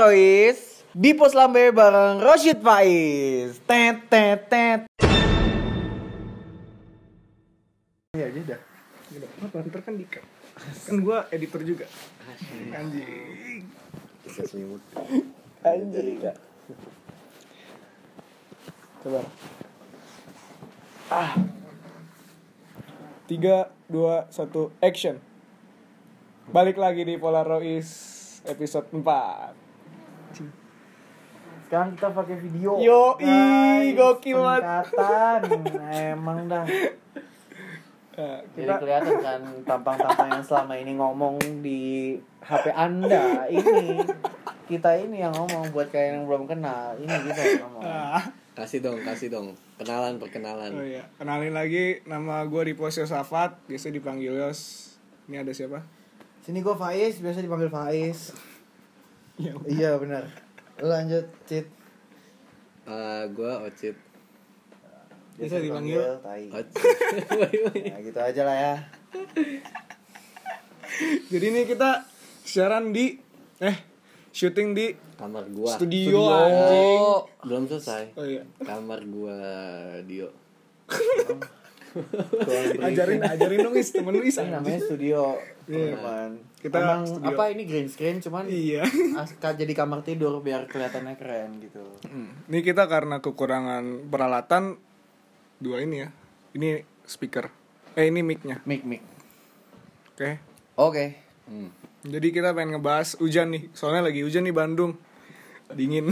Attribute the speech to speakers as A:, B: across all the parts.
A: Polaroid di pos lambe bareng Roshid Faiz. Tet tet tet.
B: Iya aja dah. Gila, apa ntar kan dikat. Kan gua editor juga. Anjing.
C: Bisa selimut.
B: Anjing. Coba. Ah. Tiga, dua, satu, action. Balik lagi di Polaroid episode 4
A: Sekarang kita pakai video.
B: Yo,
A: Guys,
B: gokil banget.
A: Emang dah.
B: Nah,
A: Jadi kelihatan kan tampang-tampang yang selama ini ngomong di HP Anda ini kita ini yang ngomong buat kalian yang belum kenal ini kita yang ngomong.
B: ah,
C: Kasih dong, kasih dong. Kenalan, perkenalan.
B: oh iya, kenalin lagi nama gue di Posio Safat, biasa dipanggil Yos. Ini ada siapa?
A: Sini gue Faiz, biasa dipanggil Faiz.
B: Ya,
A: Iya benar. Lanjut, Cit.
C: Eh, gua Ocit.
B: Bisa dipanggil?
A: Tai.
C: Ocit.
A: Nah, gitu aja lah ya.
B: Jadi ini kita siaran di eh syuting di
C: Kamar gua.
B: studio,
C: Oh,
B: anjing.
C: belum selesai.
B: Oh iya.
C: Kamar gua Dio.
B: Ajarin ajarin dong Is, temen lu Is.
A: Ini namanya studio,
B: Iya.
A: teman.
B: Kita
A: Emang
B: studio.
A: apa ini green screen cuman
B: Iya.
A: jadi kamar tidur biar kelihatannya keren gitu.
B: Hmm. Ini kita karena kekurangan peralatan dua ini ya. Ini speaker. Eh ini mic-nya.
A: Mik mik.
B: Oke.
A: Oke.
C: Hmm.
B: Jadi kita pengen ngebahas hujan nih. Soalnya lagi hujan di Bandung. Dingin.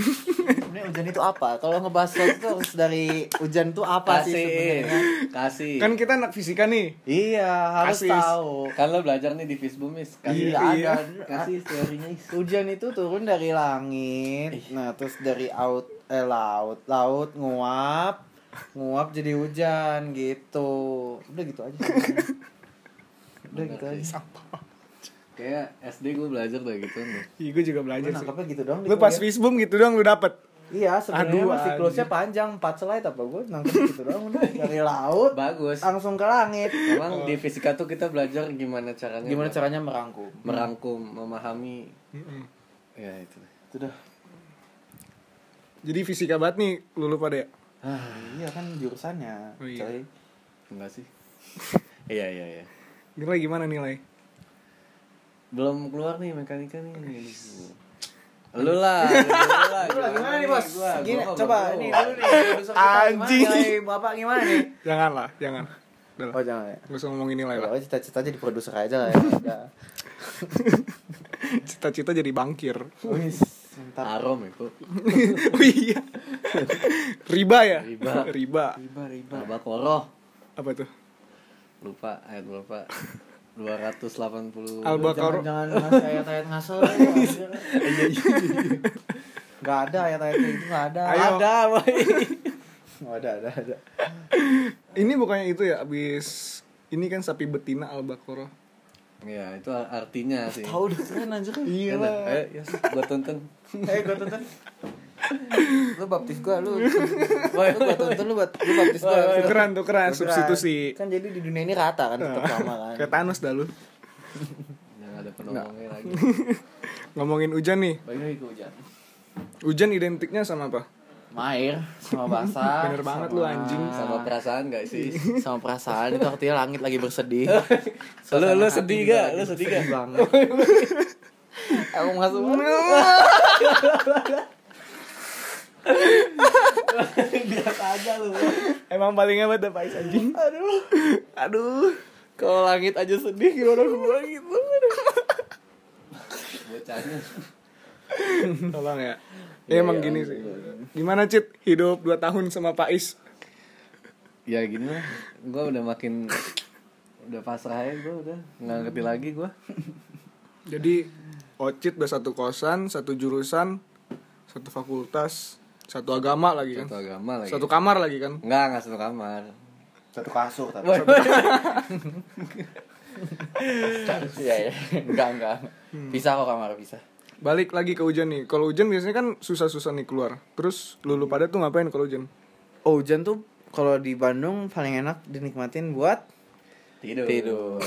A: Ini hujan itu apa? Kalau ngebahas sesuatu itu harus dari hujan itu apa sih
C: Kasih.
A: sebenarnya?
C: Kasih.
B: kan kita anak fisika nih.
A: Iya, harus
B: Kasih.
A: tahu.
C: Kan lo belajar nih di Facebook, Miss. Kasih.
A: Iya,
B: Iya.
A: ada.
C: Kasih teorinya. Is.
A: Hujan itu turun dari langit. Nah, terus dari laut eh laut, laut nguap, nguap jadi hujan gitu. Udah gitu aja. Udah gitu aja.
C: Kayak SD gua belajar kayak gitu nih.
B: Iya, gue juga
A: Gue
B: belajar sih.
A: gitu dong. di
B: Lu pas. Facebook gitu dong lu dapet.
A: Iya, sebenarnya mah siklusnya panjang 4 slide apa gue nangkep gitu doang udah dari laut
C: Bagus.
A: langsung ke langit.
C: Emang di fisika tuh kita belajar gimana caranya
A: Gimana caranya merangkum?
C: merangkum, memahami.
B: Mm-mm.
C: Ya itu.
A: Itu dah.
B: Jadi fisika banget nih lu lupa deh.
A: Ah, iya kan jurusannya.
B: Oh, iya.
A: coy.
C: Enggak sih? Iya, iya, iya.
B: Nilai gimana nilai?
C: Belum keluar nih mekanika nih lu lah lu lah
A: lah gimana nih, Bos?
C: Gua,
A: Gini,
C: gua kok
A: coba ini dulu nih.
B: Anjing.
A: Gimana, Bapak gimana nih?
B: Jangan lah, jangan. Udah lah.
A: Oh, jangan ya.
B: Gak usah ngomongin nilai lah.
A: Pokoknya cita-cita jadi produser aja lah ya.
B: Cita-cita jadi bangkir.
A: Wis, mantap.
C: haram itu
B: oh iya. Riba ya?
C: Riba.
B: Riba.
A: Riba, riba.
C: Al-Baqarah
B: Apa tuh?
C: lupa ayat berapa 280
B: Al-Baqarah.
A: Jangan, jangan ngasih ayat-ayat ngasal. ya. Gak ada ayat-ayat kayak gitu, gak ada.
B: Ayo.
C: ada boy
A: Oh, ada, ada, ada.
B: Ini bukannya itu ya abis ini kan sapi betina Al-Baqarah.
C: ya itu artinya sih
A: Tahu udah keren anjir.
B: Iya
C: Udah,
B: lah.
C: ayo ya gua tonton
A: Eh, gua tonton. Lu baptis gua, lu. Woi, lu gua tonton lu buat lu baptis gua.
B: Tukeran, tukeran,
A: Tukeran.
B: substitusi.
A: Kan jadi di dunia ini rata kan tetap sama kan.
B: Kayak Thanos dah lu.
C: ada penolongnya lagi
B: Ngomongin hujan nih.
A: Balik lagi ke hujan.
B: Hujan identiknya sama apa?
A: Air sama basah.
B: Bener banget
A: sama-
B: lu, anjing.
C: sama perasaan gak sih
A: sama perasaan itu artinya langit lagi bersedih.
C: lu lu sedih gak lu sedih gak
A: banget. Emang masuk Biasa aja lu.
B: Emang paling hebat dah Pais anjing.
A: Aduh.
B: Aduh.
A: Kalau langit aja sedih gimana gua gitu.
C: bocahnya
B: Tolong ya. Ya emang gini sih. Gimana Cit hidup 2 tahun sama Pais?
C: ya gini lah gue udah makin udah pasrah aja gue udah nggak ngerti lagi gue
B: Jadi Ocit udah satu kosan, satu jurusan, satu fakultas, satu agama lagi kan.
C: satu agama lagi
B: Satu kamar lagi kan.
C: nggak nggak satu kamar
A: Satu kasur tapi.
C: Boy,
A: Iya ya. Enggak enggak. Bisa kok kamar bisa.
B: Balik lagi ke hujan nih. Kalau hujan biasanya kan susah-susah nih keluar. Terus lulu pada tuh ngapain kalau hujan?
A: Oh, hujan tuh kalau di Bandung paling enak dinikmatin buat
C: tidur
A: tidur.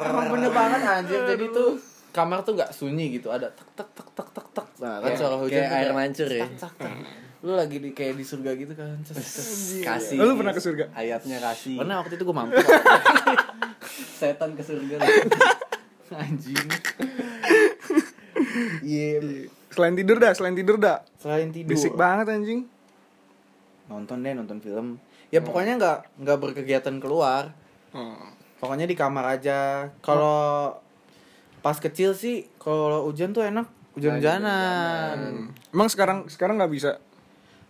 A: Emang bener banget anjir. Jadi tuh kamar tuh nggak sunyi gitu ada tek tek tek tek tek tek. Nah kan
C: Kayak-
A: suara hujan
C: kayak air mancur ya?
A: tek, tek. lu lagi di kayak di surga gitu kan?
C: Kasih.
B: Lu pernah ke surga?
C: ayatnya kasih.
A: Pernah waktu itu gue mampu
C: setan ke surga
A: anjing. Iya.
B: Selain tidur dah, selain tidur dah.
A: selain tidur.
B: Bisik banget anjing.
A: nonton deh nonton film. Ya pokoknya nggak nggak berkegiatan keluar.
B: Oh.
A: pokoknya di kamar aja. Kalau pas kecil sih kalau hujan tuh enak hujan-hujanan.
B: Hmm. Emang sekarang sekarang nggak bisa.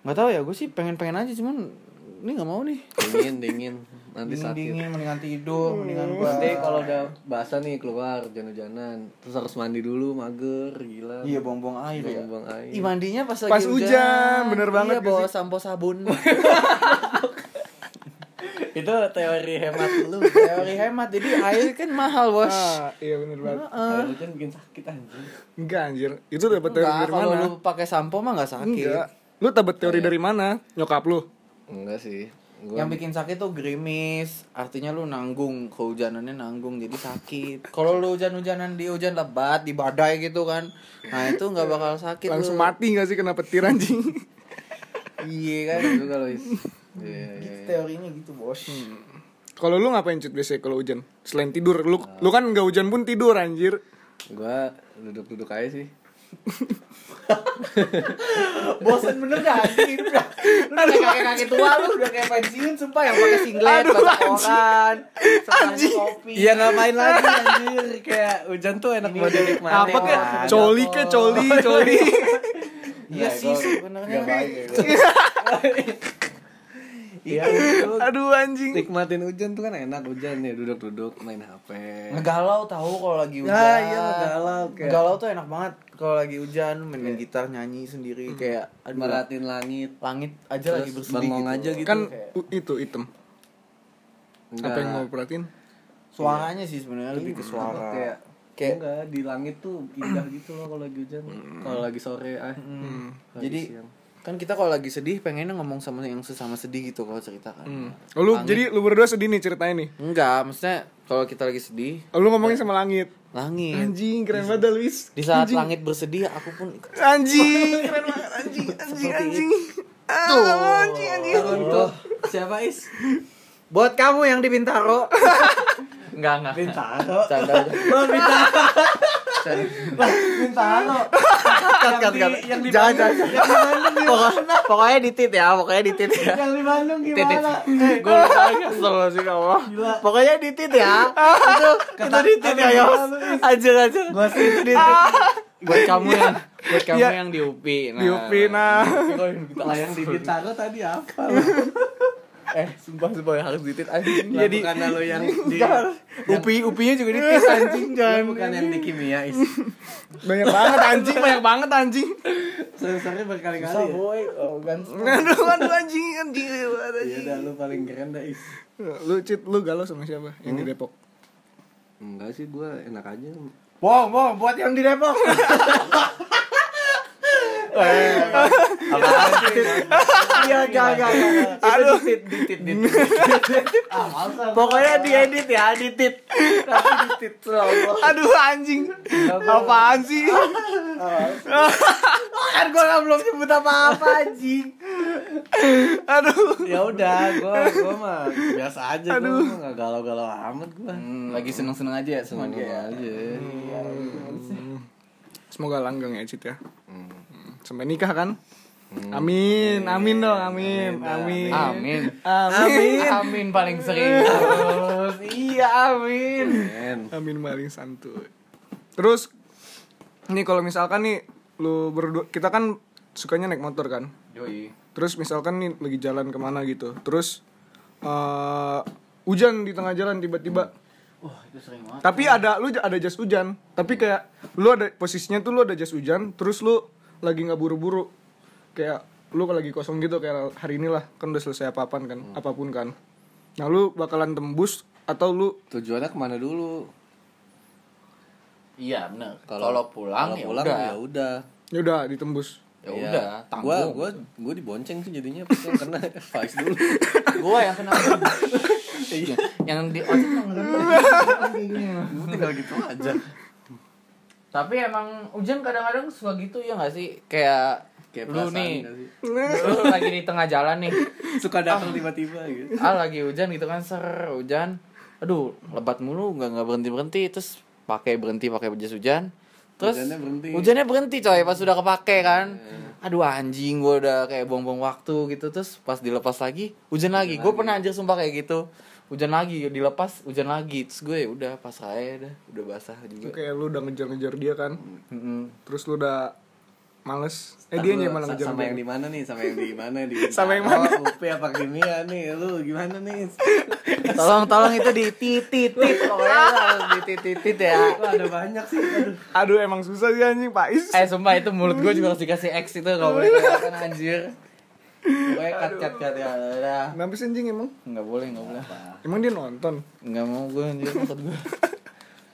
A: nggak tahu ya gue sih pengen-pengen aja cuman ini nggak mau nih.
C: Dingin dingin. Nanti
A: dingin
C: sakit.
A: dingin mendingan tidur mendingan gua.
C: Nanti kalau udah basah nih keluar hujan-hujanan. Terus harus mandi dulu mager gila.
A: Iya buang-buang air ya.
C: Buang air.
A: Ih, mandinya pas,
B: Pas
A: lagi
B: hujan, bener banget
A: iya, bawa sampo sabun
C: itu teori hemat lu
A: teori hemat jadi air kan mahal bos
B: Ah, iya bener banget.
C: air hujan bikin sakit anjing
B: Enggak anjir. Itu dapat teori
A: Enggak,
B: dari
A: kalau
B: mana?
A: lu pakai sampo mah nggak sakit
B: Enggak. Lu dapat teori dari mana? Nyokap lu.
C: enggak sih gua
A: yang bikin sakit tuh gerimis artinya lu nanggung kehujanannya nanggung jadi sakit kalau lu hujan-hujanan di hujan lebat di badai gitu kan nah itu nggak bakal sakit
B: Langsung
A: lu.
B: mati gak sih kena petir anjing?
A: iya kan
C: itu kalau is iya iya iya.
A: teorinya gitu bos.
B: Kalau lu ngapain cut biasanya kalau hujan? Selain tidur, lu lu kan nggak hujan pun tidur anjir.
C: gua duduk-duduk aja sih.
A: Bosan bener anjing. Dah lu udah kayak kakek tua lu udah kayak pensiun sumpah yang pakai singlet
B: Aduh,
A: koran anjing. kopi.
C: Iya ngapain lagi anjir. Kayak hujan tuh enak buat dinikmatin.
B: Apa kayak coli ke coli, coli.
A: iya sih
C: gua-
A: sebenarnya
C: nggak baik ya, gua. Iya,
B: Aduh anjing.
C: nikmatin hujan tuh kan enak hujan ya duduk-duduk main HP.
A: ngegalau tahu kalau lagi hujan
C: Ya, iya, ngegalau, kayak-
A: ngegalau tuh enak banget kalau lagi hujan main gitar nyanyi sendiri kayak aduh
C: Meratin langit.
A: langit aja
C: Terus
A: lagi bersedih
C: bengong
A: gitu.
C: aja gitu.
B: Kan
A: kayak-
B: itu item. Apa yang mau perhatiin?
A: suaranya sih sebenarnya lebih ke
C: Apa
A: suara
C: kayak
A: kayak
C: enggak di langit tuh indah gitu loh kalau lagi hujan. Kalau lagi sore ah.
A: Hmm. Jadi
C: siang.
A: Kan kita kalau lagi sedih pengennya ngomong sama yang sesama sedih gitu kalau cerita kan
B: Hmm. Oh, lu jadi lu berdua sedih nih ceritanya nih.
A: enggak maksudnya kalau kita lagi sedih
B: Oh, lu ngomongin sama langit.
A: langit
B: Anjing, keren banget Luis.
A: di saat
B: Anjing.
A: langit bersedih aku pun ikut
B: Anjing, keren banget anjing, anjing,
A: Seperti
B: anjing.
A: Tuh.
B: Anjing, anjing.
C: Untuk siapa Is?
A: buat kamu yang di Bintaro enggak enggak
C: Bintaro.
A: canda aja
C: Oh, Bintaro.
A: Bintaro kat kat kat
C: yang di
A: jangan
C: Bandung,
A: jangan Pokok- pokoknya ditit ya pokoknya ditit ya.
C: Yang di Bandung gimana?
A: gue lupa lagi. Astagfirullahaladzim ya Allah. Pokoknya ditit ya. Itu itu ditit ya yos. Anjir anjir.
C: Gua sih
A: itu ditit buat kamu yang buat kamu
B: Iya.
A: yang di UPI nah.
B: Di UPI, nah.
C: Lah yang di Bintaro tadi apa?
A: Eh sumpah sumpah harus ditit anjing
C: Lah,
A: jadi
C: bukan lo yang di.
A: UPI UPI-nya juga ditit anjing jangan
C: bukan yang di kimia Is.
B: Banyak banget anjing, banyak banget anjing.
C: Sensornya berkali-kali
A: Susah
C: ya.
A: boy oh, kan
B: Aduh, aduh anjing, anjing. aduh,
C: Iya
B: anjing.
C: dah lu paling keren dah Is.
B: Lu cit, lu galau sama siapa? Yang di Depok.
C: Enggak sih gua enak aja.
A: Bohong, bohong, buat yang di Depok. Apaan sih? Iya, enggak, enggak, enggak. Aduh, ditit, ditit, ditit. Pokoknya diedit ya, ditit. Tapi ditit selalu.
B: Aduh anjing. Apaan sih?
A: Kan gua nggak belum nyebut apa-apa anjing.
B: Aduh.
C: Ya udah, gua gua mah biasa aja
B: Aduh.
C: gua enggak galau-galau amat gua.
A: Hmm, lagi seneng-seneng aja ya sama dia.
C: aja.
B: Semoga langgeng ya Cit ya.
C: Hmm.
B: Sampai nikah kan? Amin, amin dong, amin, amin.
A: Amin.
B: Amin.
A: Amin paling serius. Iya, amin.
B: Amin paling santuy. Terus nih kalau misalkan nih lu berdua kita kan sukanya naik motor kan.
A: Yoi.
B: Terus misalkan nih lagi jalan ke mana gitu. Terus eh hujan di tengah jalan tiba-tiba.
A: Wah, itu sering banget.
B: Tapi ada lu ada jas hujan. Tapi kayak lu ada posisinya tuh lu ada jas hujan. Terus lu lagi nggak buru-buru. Kayak lu lagi kosong gitu kayak hari ini lah kan udah selesai apa-apaan kan, apa pun kan. Nah lu bakalan tembus atau lu
C: Tujuannya ke mana dulu?
A: Iya, benar. Kalau pulang
C: kalau
A: ya
C: pulang
A: udah.
C: ya udah.
B: ya udah ditembus.
A: Ya
C: Iya.
A: udah,
C: Gua
A: tanggung.
C: gua gua dibonceng sih jadinya kena Faiz dulu.
A: gua yang kena iya yang di ojek
C: tinggal gitu aja.
D: Tapi emang hujan kadang-kadang suka gitu ya gak sih? Kayak,
C: Kayak
D: lu nih, lu lagi di tengah jalan nih.
C: suka datang tiba-tiba gitu
D: Ah lagi hujan gitu kan ser hujan. Aduh, lebat mulu nggak nggak berhenti berhenti terus pakai berhenti pakai jas hujan. Terus
C: Hujannya berhenti.
D: Hujannya berhenti coy pas sudah kepake kan. Aduh anjing gue udah kayak buang-buang waktu gitu terus pas dilepas lagi hujan lagi. Gue pernah anjir sumpah kayak gitu. Hujan lagi dilepas hujan lagi terus gue ya udah pas aja dah udah basah
B: Itu
D: juga.
B: kayak lu udah ngejar-ngejar dia kan
D: Mm-mm.
B: terus lu udah males. Eh dia yang malah ngejar
C: sama yang di mana nih? Sama yang di mana di
B: Sama yang
C: mana? UP apa kimia nih? Lu gimana nih?
D: Tolong tolong itu di titit pokoknya harus di titit ya.
C: Ada banyak sih aduh.
B: Aduh emang susah sih anjing Pak Is.
D: Eh sumpah itu mulut gue juga harus dikasih X itu gak boleh kelihatan anjir. Pokoknya cut cut cut ya udah
B: sih anjing emang?
D: Nggak boleh nggak boleh.
B: Emang dia nonton?
D: Nggak mau gue anjir maksud gue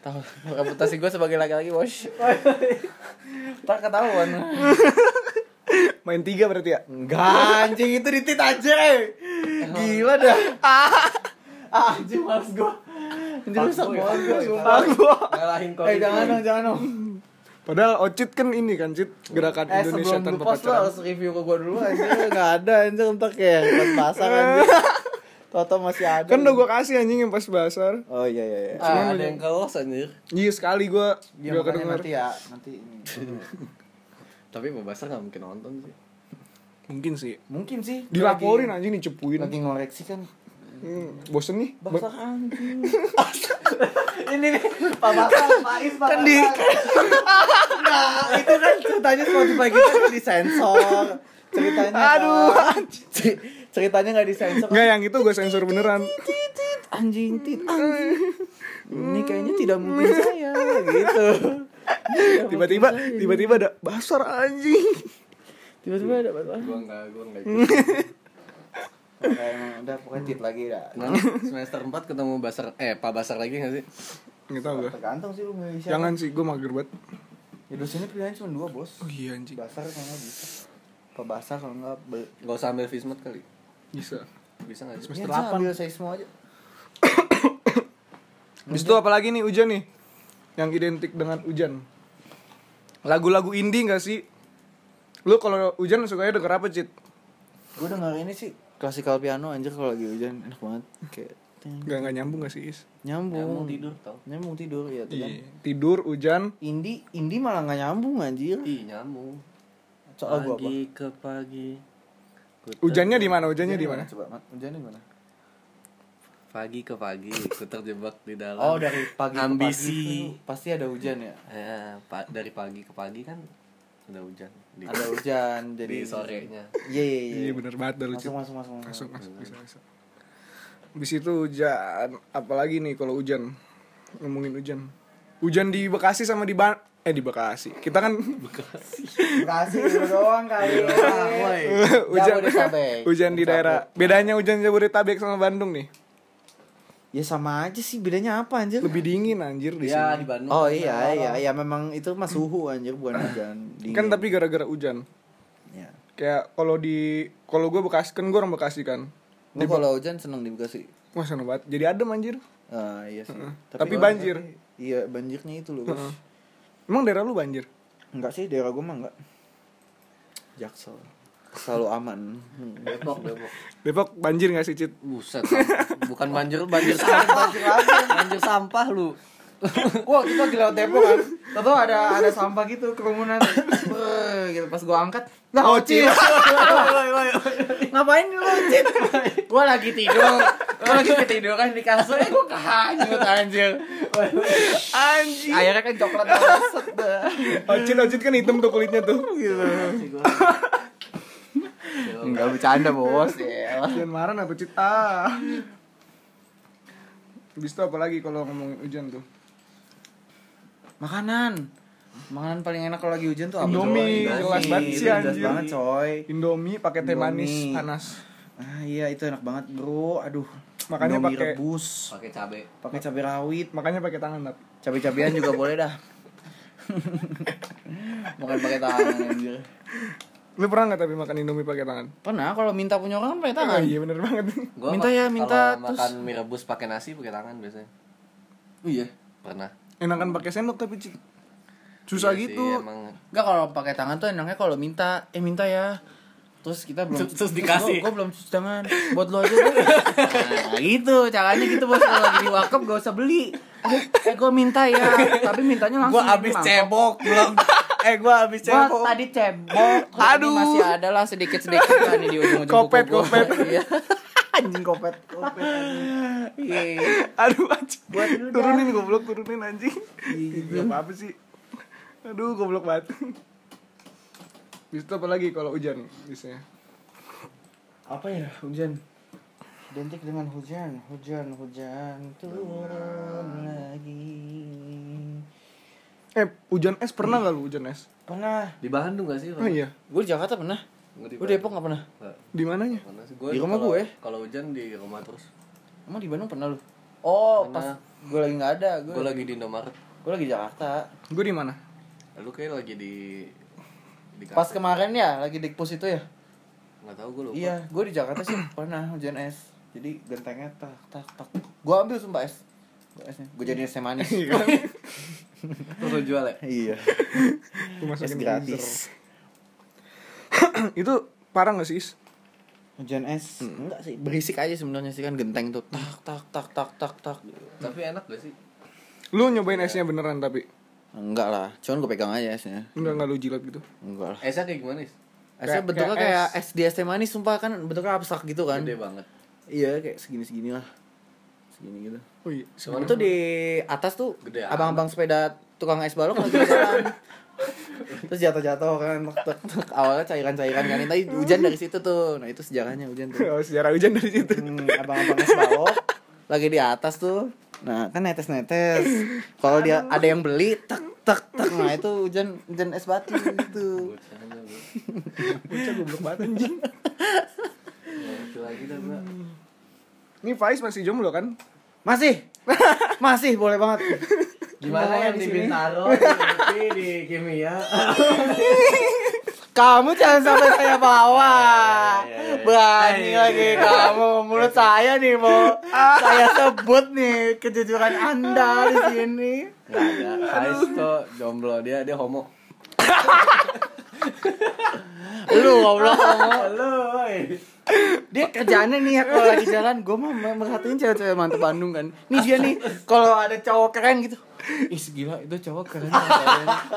D: Tahu reputasi gue sebagai laki-laki bos Tak ketahuan
B: main tiga berarti ya
A: Enggak, anjing itu di tit aja. Gila dah. Ah, anjing males gua. Anjing rusak banget gua, sumpah.
C: ngalahin kok
A: Eh, jangan dong, jangan dong.
B: padahal Ocit kan ini kan Cit gerakan
A: Eh,
B: Indonesia
A: sebelum lu
B: tanpa
A: post lu
B: pacaran
A: harus review ke gua dulu anjir. Enggak ada anjir pas pasang anjir. Toto masih ada.
B: kan udah gua kasih anjing yang pas basar
A: Oh iya iya iya.
C: ah, ada yang kelos anjir
B: iya sekali gua
A: Iya,
B: gak
A: makanya
B: kedenger
A: nanti ya, nanti ini.
C: tapi mau basah nggak mungkin nonton sih
B: mungkin sih
A: Mungkin sih
B: dilaporin anjing dicepuin
A: lagi ngoreksi kan.
B: Hmm, bosen nih
A: Basah anjing. ini nih, Pak Basah, Pak Is, Pak kan di Nah, itu kan ceritanya Spotify kita kan disensor. Ceritanya.
B: Aduh,
A: kan. Cer- Ceritanya nggak disensor.
B: Nggak yang itu gue sensor beneran
A: Anjing tit anjing. Ini kayaknya tidak mungkin saya gitu.
B: tiba-tiba tiba-tiba ada basar anjing
A: Tiba-tiba ada apa?
C: gua nggak gua nggak
A: Kayak udah pokoknya tit lagi dah.
C: Nah, semester 4 ketemu basar eh pak basar lagi nggak sih
B: nggak tahu gue
A: Tergantung sih lu
B: jangan sih gue mager banget
A: Ya dosennya pilihannya cuma dua, Bos.
B: oh iya anjing
A: Basar nggak bisa. Apa basar kalau nggak
C: nggak usah ambil vismat kali
B: bisa
C: bisa nggak sih
B: Semester
A: Ya,
B: delapan.
A: ambil saya semua aja.
B: Habis itu apalagi nih hujan nih yang identik dengan hujan lagu-lagu indie gak sih lu kalau hujan sukanya denger apa cit
A: Gue denger ini sih klasikal piano anjir kalau lagi hujan enak banget kayak
B: Gak nggak nyambung gak sih is
A: nyambung.
C: Nyambung tidur tau
A: Nyambung tidur ya tuh kan.
B: Iya. tidur hujan
A: Indi Indi malah nggak nyambung anjir.
C: ih nyambung
A: Soal gua apa?
C: pagi ke pagi
B: hujannya di mana hujannya di mana
A: Coba, Mat. Hujannya di mana?
C: pagi ke pagi ku terjebak di dalam
A: Oh, dari pagi ke pagi pasti ada hujan ya.
C: ya pa- dari pagi ke pagi kan ada hujan di,
A: Ada hujan jadi
C: di sorenya
A: Iya iya iya.
B: iya bener banget dah lu
A: Masuk masuk masuk.
B: masuk masuk bisa bisa Habis itu hujan apalagi nih kalau hujan ngomongin hujan hujan di Bekasi sama di Ban eh di Bekasi kita kan
A: Kasih dulu doang kali.
B: hujan
A: Jabodetabek.
B: hujan di daerah bedanya hujan Jabodetabek sama Bandung nih
A: Ya sama aja sih bedanya apa anjir?
B: lebih dingin anjir di
C: ya
B: sini
C: di Bandung
A: Oh
C: kan
A: iya iya iya memang itu mah suhu anjir bukan hujan. Dingin.
B: kan tapi gara-gara hujan
A: ya.
B: kayak kalau di kalau gue Bekasi kan gue orang Bekasi kan
A: Lu kalau hujan seneng di Bekasi.
B: wah seneng banget jadi adem anjir
A: Ah iya sih.
B: Tapi banjir.
A: Iya banjirnya itu loh. Bos.
B: Heeh. Emang daerah lu banjir?
A: Enggak sih daerah gue mah enggak. Jaksel. Selalu aman. Hmm.
C: Depok Depok.
B: Depok. Banjir gak sih Cit?
C: buset bukan banjir banjir sampah. Banjir sampah lu.
A: Wah kita lagi lewat Depok kan? Tahu ada ada sampah gitu kerumunan. Gitu. Pas gua angkat Lah Ocit. Ngapain lu Ocit? Gua lagi tidur Gua lagi ketiduran di kasur Eh gua kehanyut anjir.
B: Anjir.
A: Akhirnya kan coklat banget dah.
B: Ocit Ocit kan hitam tuh kulitnya tuh.
A: Enggak bercanda bos. Ya
B: Jangan marah apa Cit? Ah. Habis itu apa lagi kalau ngomongin hujan tuh?
A: Makanan. Makanan paling enak kalau lagi hujan tuh apa?
B: Indomie, jelas banget sih, anjir.
A: banget coy.
B: Indomie pakai teh manis panas
A: Ah iya itu enak banget bro. Aduh
B: Makanya pakai-
A: rebus.
C: Pakai cabe.
A: Pakai cabai rawit
B: Makanya pakai tangan tapi
A: cabai-cabian juga boleh dah. Bukan pakai tangan anjir.
B: Lu pernah gak tapi makan Indomie pakai tangan?
A: pernah kalau minta punya orang pakai
B: Oh,
A: tangan.
B: Iya bener banget.
C: Gua
A: Minta ya, minta,
C: kalau
A: terus-
C: makan mie rebus pakai nasi pakai tangan biasanya.
A: Iya.
C: Pernah.
B: Enakan pakai sendok tapi susah
C: Iya sih,
B: gitu.
C: emang.
D: Enggak kalau pakai tangan tuh enaknya kalau minta, eh minta ya. Terus kita belum
C: Terus- terus dikasih.
D: Gue belum cuci tangan. Buat lo aja. Nah, gitu. Caranya gitu bos kalau lagi di wakaf gak usah beli. Eh gue minta ya, tapi mintanya langsung.
A: Gua abis cebok belum. Eh gua abis
D: Gua
A: cebok.
D: tadi cebok.
B: Aduh.
D: masih ada lah sedikit-sedikit kan di ujung-ujung
B: Kopet,
D: kuku gua.
B: kopet.
D: Iya. Anjing kopet, kopet. anjing. Iya.
B: aduh anjing
D: Buat
B: turunin goblok turunin anjing
D: Gitu.
B: Gak apa-apa sih aduh goblok banget Bisa itu apa lagi kalau hujan biasanya
A: Apa ya hujan? Identik dengan hujan, hujan, hujan turun lagi.
B: eh hujan es pernah gak lu hujan es
A: Pernah.
C: di Bandung gak sih?
B: oh iya
D: Gue di Jakarta pernah.
C: Nggak di
D: Gue Depok gak pernah.
C: Nggak.
B: di mananya
C: Mana sih? Gua
D: Di rumah gue.
C: Kalau hujan di rumah terus.
D: Emang di Bandung pernah lu? Oh,
C: Pernah.
D: pas gue lagi nggak ada. Gue
C: Gue lagi di Indomaret.
D: gue lagi Jakarta.
B: gue di mana
C: Lu kayak lagi di di
D: Pas kemarin ya, lagi di pos itu ya.
C: nggak tahu gue lupa.
D: Iya, gue di Jakarta sih pernah hujan es. Jadi gentengnya tak tak tak. Gue ambil sumpah es. Gua esnya. Gue jadi es manis.
C: Terus lu jual ya?
D: iya.
A: Es
B: ke
A: gratis.
B: itu parah gak sih Is?
A: Hujan es.
D: Enggak sih, berisik aja sebenarnya sih kan genteng tuh. Tak tak tak tak tak tak.
C: Tapi enak gak sih?
B: lu nyobain esnya beneran tapi
D: Enggak lah, cuman gue pegang aja esnya.
B: enggak enggak lu jilat gitu
D: Enggak lah.
C: Esnya kayak gimana sih?
D: Esnya
B: Kayak-
D: bentuknya
B: kayak
D: kayak,
B: es.
D: es di es teh manis sumpah kan bentuknya abstrak gitu kan.
C: Gede banget.
D: Iya, kayak segini-segini lah. Segini gitu.
B: oh iya
D: Cuman tuh di atas tuh
C: Gede
D: abang-abang sepeda tukang es balok lagi jalan. Terus jatuh-jatuh kan awalnya cairan-cairan kan tadi hujan dari situ tuh. Nah, itu sejarahnya hujan tuh.
B: oh, sejarah hujan dari situ
A: Hmm, abang-abang es balok.
D: Lagi di atas tuh. Nah, kan netes-netes. Kalau dia ada yang beli tek tek tek. Nah, itu hujan hujan es batu gitu.
C: Gue.
B: bocah goblok banget anjing
C: ngerti lagi dah gue.
B: ini Faiz masih jomblo kan
A: Masih. Masih boleh banget.
C: Gimana yang di? Bintaro, di Kimia?
A: Kamu jangan sampai saya bawa.
C: Iya, iya, iya.
A: Berani lagi kamu. Mulut saya nih mau saya sebut nih kejujuran Anda di sini.
C: Nggak ada. Tuh jomblo dia dia homo.
A: Lu.
C: Halo, woi.
A: Dia kerjaannya nih ya kalau lagi jalan gue mah merhatiin cewek-cewek mantep Bandung kan. Nih dia nih kalau ada cowok keren gitu. Ih gila itu cowok keren.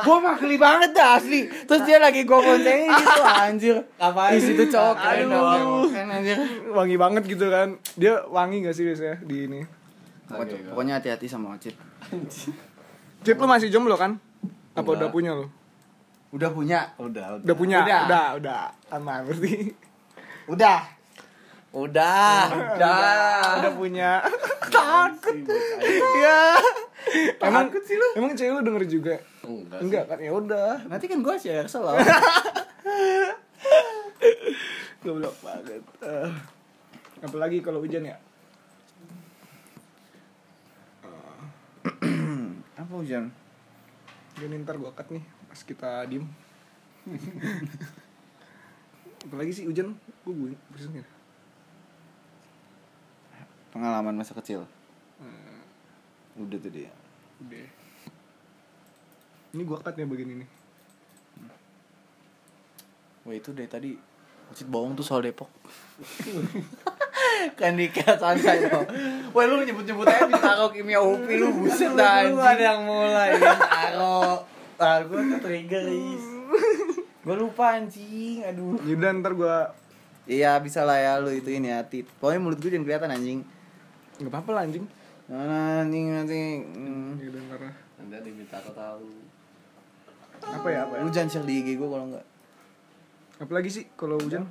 A: gue mah geli banget dah asli. Terus dia lagi gue boncengin gitu anjir.
C: Ngapain?
A: Ih situ cowok keren
B: Aduh.
A: dong. Keren anjir.
B: wangi banget gitu kan dia wangi gak sih biasanya di ini.
D: Pokoknya hati-hati sama Ocit.
B: Cip lu masih jomblo kan apa udah punya lu
A: Udah punya.
C: Udah,
B: udah. Punya?
A: Udah.
B: udah udah. Aman berarti.
A: Udah.
C: Udah,
B: udah. Udah. Punya.
C: Takut.
B: ya emang sih lu. emang cewek lu denger juga?
C: Enggak.
B: enggak kan? Ya udah.
A: Nanti kan gue share selalu.
B: goblok banget. Eh, apalagi kalau hujan ya?
A: Apa hujan?
B: Gini ntar gua cut nih pas kita diem apalagi sih hujan gua gue bersin ya
A: Pengalaman masa kecil. Udah tuh dia.
B: udah ini gua cut ya bagian ini
D: Wah, itu dari tadi Ocit bohong tuh soal Depok.
A: kan dikira santai. Wah lu nyebut-nyebut aja Bintaro Kimia UPI lu buset anjing.
C: yang mulai.
A: Bintaro. Ah gue ke trigger is. Gue lupa anjing. Aduh.
B: Yaudah ntar gua
D: Iya, bisa lah ya lu itu ini hati. Pokoknya mulut gue jangan kelihatan anjing.
B: nggak apa-apa lah anjing
D: Nah, anjing nanti. Hmm.
B: Yaudah ntar lah.
C: Anda diminta aku tahu.
B: apa ya apa ya
D: Lu jangan share di IG gue kalau enggak.
B: apalagi sih kalau hujan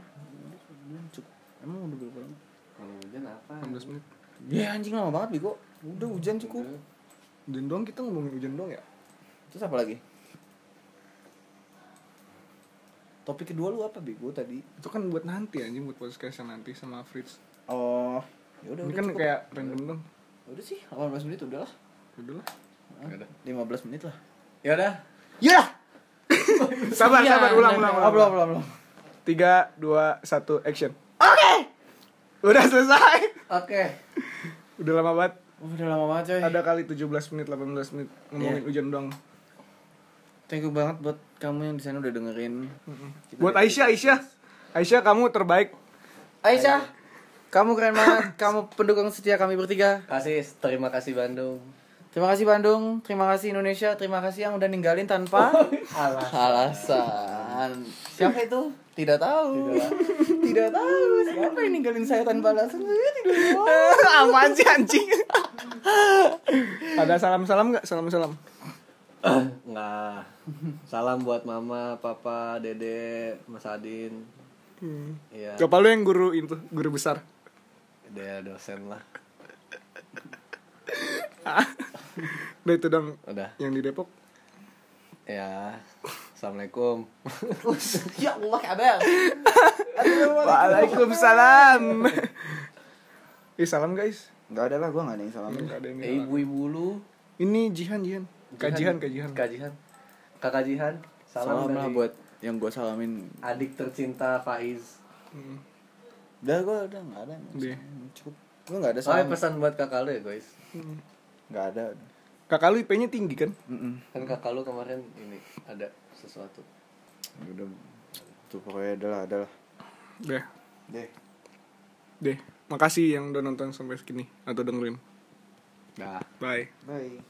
D: Emang udah berapa lama?
C: Kalau hujan apa?
B: 16 menit
D: Ya anjing lama banget Bego. Udah hujan cukup.
B: hujan doang kita ngomongin hujan doang ya
D: Terus apa lagi? Topik kedua lu apa Bego tadi?
B: itu kan buat nanti anjing buat podcast nanti sama Fritz
D: Oh, ya udah
B: ini
D: udah
B: kan
D: cukup.
B: kayak random dong
D: udah sih 18 menit udah lah.
B: udah lah
C: Udah.
D: 15 menit lah.
C: Ya udah.
A: Ya.
B: sabar
A: Iya,
B: sabar ulang ulang ulang
A: belum belum belum.
B: tiga dua satu action
A: Oke.
B: udah selesai
C: Oke.
B: udah lama banget
A: Udah lama banget coy.
B: ada kali 17 menit 18 menit ngomongin hujan doang
A: thank you banget buat kamu yang di sana udah dengerin
B: Buat Aisyah, Aisyah. Aisyah kamu terbaik.
A: Aisyah kamu keren banget kamu pendukung setia kami bertiga
C: Kasih terima kasih Bandung.
A: terima kasih Bandung terima kasih Indonesia terima kasih yang udah ninggalin tanpa
C: Alah.
A: alasan siapa itu tidak tahu tidak tahu siapa yang ninggalin saya tanpa alasan saya tidak tahu
B: Aman sih anjing. Ada salam-salam nggak? Salam-salam.
C: Nggak. Salam buat mama, papa, dede, mas Adin. Iya.
B: Siapa lu yang guru itu, guru besar?
C: Dia dosen lah.
B: Udah itu dong
C: Udah.
B: yang di Depok.
C: Ya. Assalamualaikum.
A: ya Allah Abel
B: Waalaikumsalam. Ih salam guys.
A: nggak ada lah gue nggak ada yang salamin
B: Nggak ada yang
C: Eh, ibu-ibu lu.
B: Ini Jihan Jihan. Kajihan kajihan.
C: Kajihan. Kakak Jihan. Salam,
A: salam lah buat yang gue salamin
C: adik tercinta Faiz.
B: Hmm.
A: udah gue udah nggak ada cukup gue nggak ada
C: Oh, ya,
A: salam
C: pesan buat kakak lu ya, guys.
A: nggak ada
B: Kakak lu IP-nya tinggi kan?
A: Mm-mm.
C: Kan kakak lu kemarin ini ada sesuatu.
A: udah tuh pokoknya ada lah ada lah
B: Deh.
A: deh
B: Deh. Makasih yang udah nonton sampai segini atau dengerin.
C: Dah.
B: Bye.
A: bye